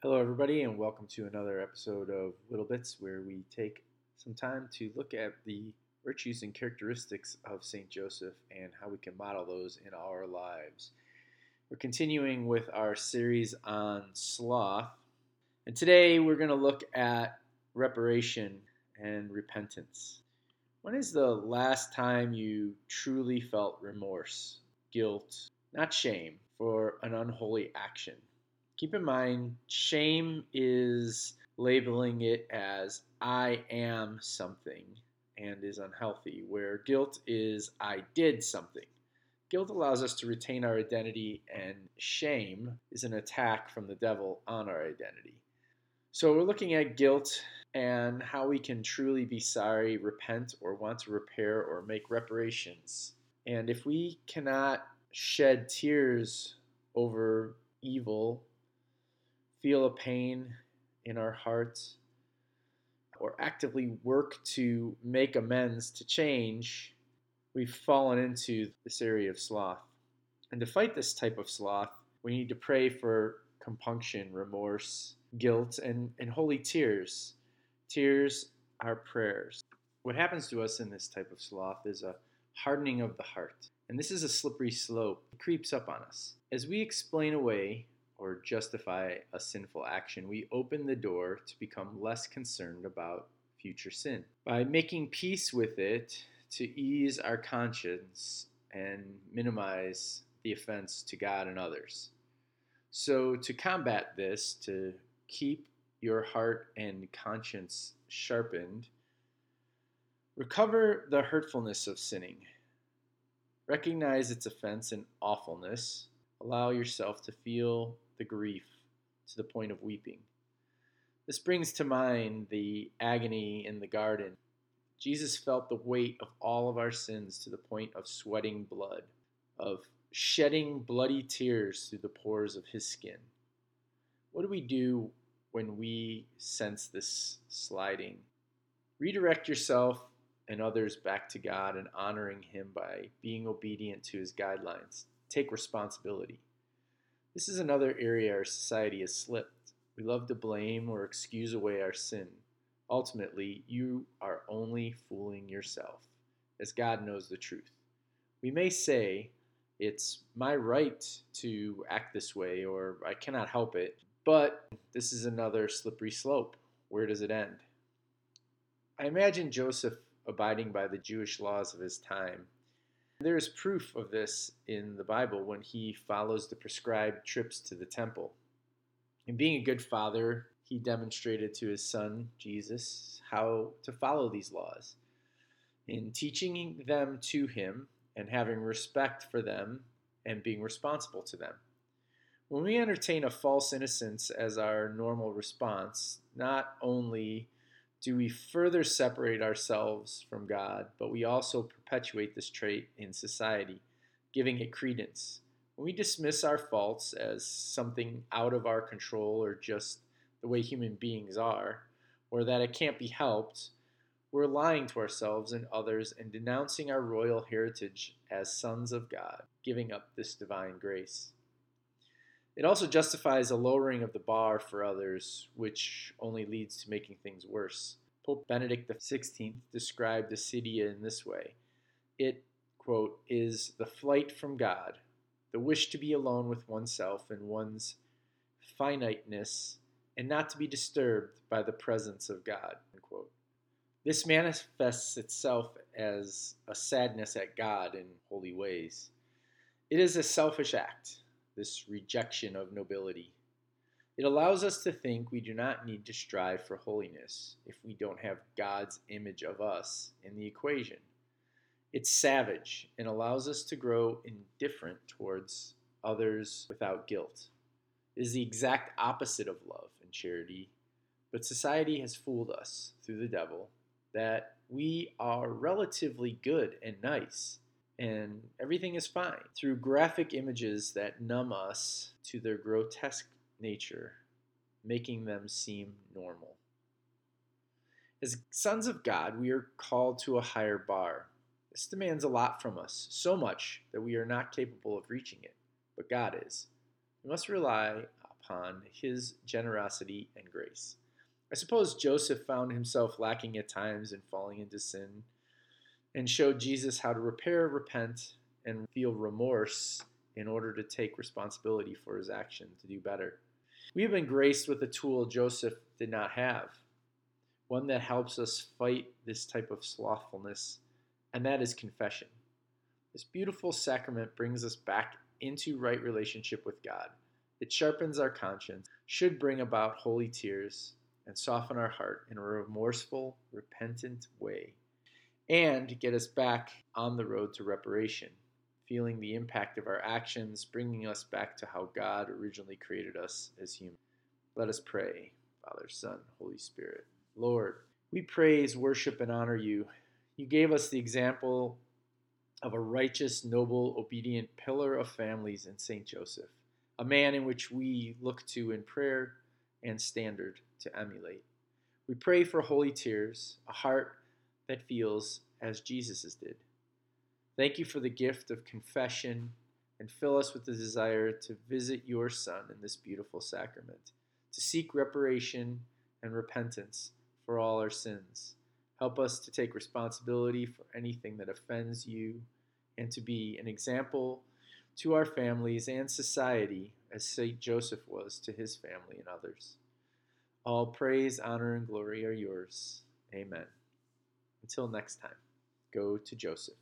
Hello, everybody, and welcome to another episode of Little Bits, where we take some time to look at the virtues and characteristics of St. Joseph and how we can model those in our lives. We're continuing with our series on sloth, and today we're going to look at reparation and repentance. When is the last time you truly felt remorse, guilt, not shame, for an unholy action? Keep in mind, shame is labeling it as I am something and is unhealthy, where guilt is I did something. Guilt allows us to retain our identity, and shame is an attack from the devil on our identity. So, we're looking at guilt and how we can truly be sorry, repent, or want to repair or make reparations. And if we cannot shed tears over evil, feel a pain in our hearts, or actively work to make amends to change, we've fallen into this area of sloth. And to fight this type of sloth, we need to pray for compunction, remorse, guilt, and, and holy tears. Tears are prayers. What happens to us in this type of sloth is a hardening of the heart. And this is a slippery slope. It creeps up on us. As we explain away or justify a sinful action, we open the door to become less concerned about future sin. By making peace with it, to ease our conscience and minimize the offense to God and others. So, to combat this, to keep your heart and conscience sharpened, recover the hurtfulness of sinning. Recognize its offense and awfulness. Allow yourself to feel the grief to the point of weeping. This brings to mind the agony in the garden. Jesus felt the weight of all of our sins to the point of sweating blood, of shedding bloody tears through the pores of his skin. What do we do when we sense this sliding? Redirect yourself and others back to God and honoring Him by being obedient to His guidelines. Take responsibility. This is another area our society has slipped. We love to blame or excuse away our sin. Ultimately, you are only fooling yourself, as God knows the truth. We may say, it's my right to act this way, or I cannot help it, but this is another slippery slope. Where does it end? I imagine Joseph abiding by the Jewish laws of his time there is proof of this in the Bible when he follows the prescribed trips to the temple. And being a good father, he demonstrated to his son, Jesus, how to follow these laws. In teaching them to him and having respect for them and being responsible to them. When we entertain a false innocence as our normal response, not only do we further separate ourselves from God, but we also perpetuate this trait in society, giving it credence. When we dismiss our faults as something out of our control or just the way human beings are, or that it can't be helped, we're lying to ourselves and others and denouncing our royal heritage as sons of God, giving up this divine grace. It also justifies a lowering of the bar for others, which only leads to making things worse. Pope Benedict XVI described acedia in this way It, quote, is the flight from God, the wish to be alone with oneself and one's finiteness, and not to be disturbed by the presence of God. Unquote. This manifests itself as a sadness at God in holy ways. It is a selfish act this rejection of nobility. It allows us to think we do not need to strive for holiness if we don't have God's image of us in the equation. It's savage and allows us to grow indifferent towards others without guilt. It is the exact opposite of love and charity, but society has fooled us through the devil that we are relatively good and nice and everything is fine through graphic images that numb us to their grotesque nature, making them seem normal. As sons of God, we are called to a higher bar. This demands a lot from us, so much that we are not capable of reaching it, but God is. We must rely upon his generosity and grace. I suppose Joseph found himself lacking at times and falling into sin and showed Jesus how to repair, repent, and feel remorse in order to take responsibility for his action to do better. We have been graced with a tool Joseph did not have, one that helps us fight this type of slothfulness, and that is confession. This beautiful sacrament brings us back into right relationship with God. It sharpens our conscience, should bring about holy tears, and soften our heart in a remorseful, repentant way, and get us back on the road to reparation, feeling the impact of our actions, bringing us back to how God originally created us as humans. Let us pray, Father, Son, Holy Spirit. Lord, we praise, worship, and honor you. You gave us the example of a righteous, noble, obedient pillar of families in St. Joseph, a man in which we look to in prayer and standard to emulate. We pray for holy tears, a heart that feels as Jesus' did. Thank you for the gift of confession and fill us with the desire to visit your Son in this beautiful sacrament, to seek reparation and repentance for all our sins. Help us to take responsibility for anything that offends you and to be an example to our families and society as St. Joseph was to his family and others. All praise, honor, and glory are yours. Amen. Until next time, go to Joseph.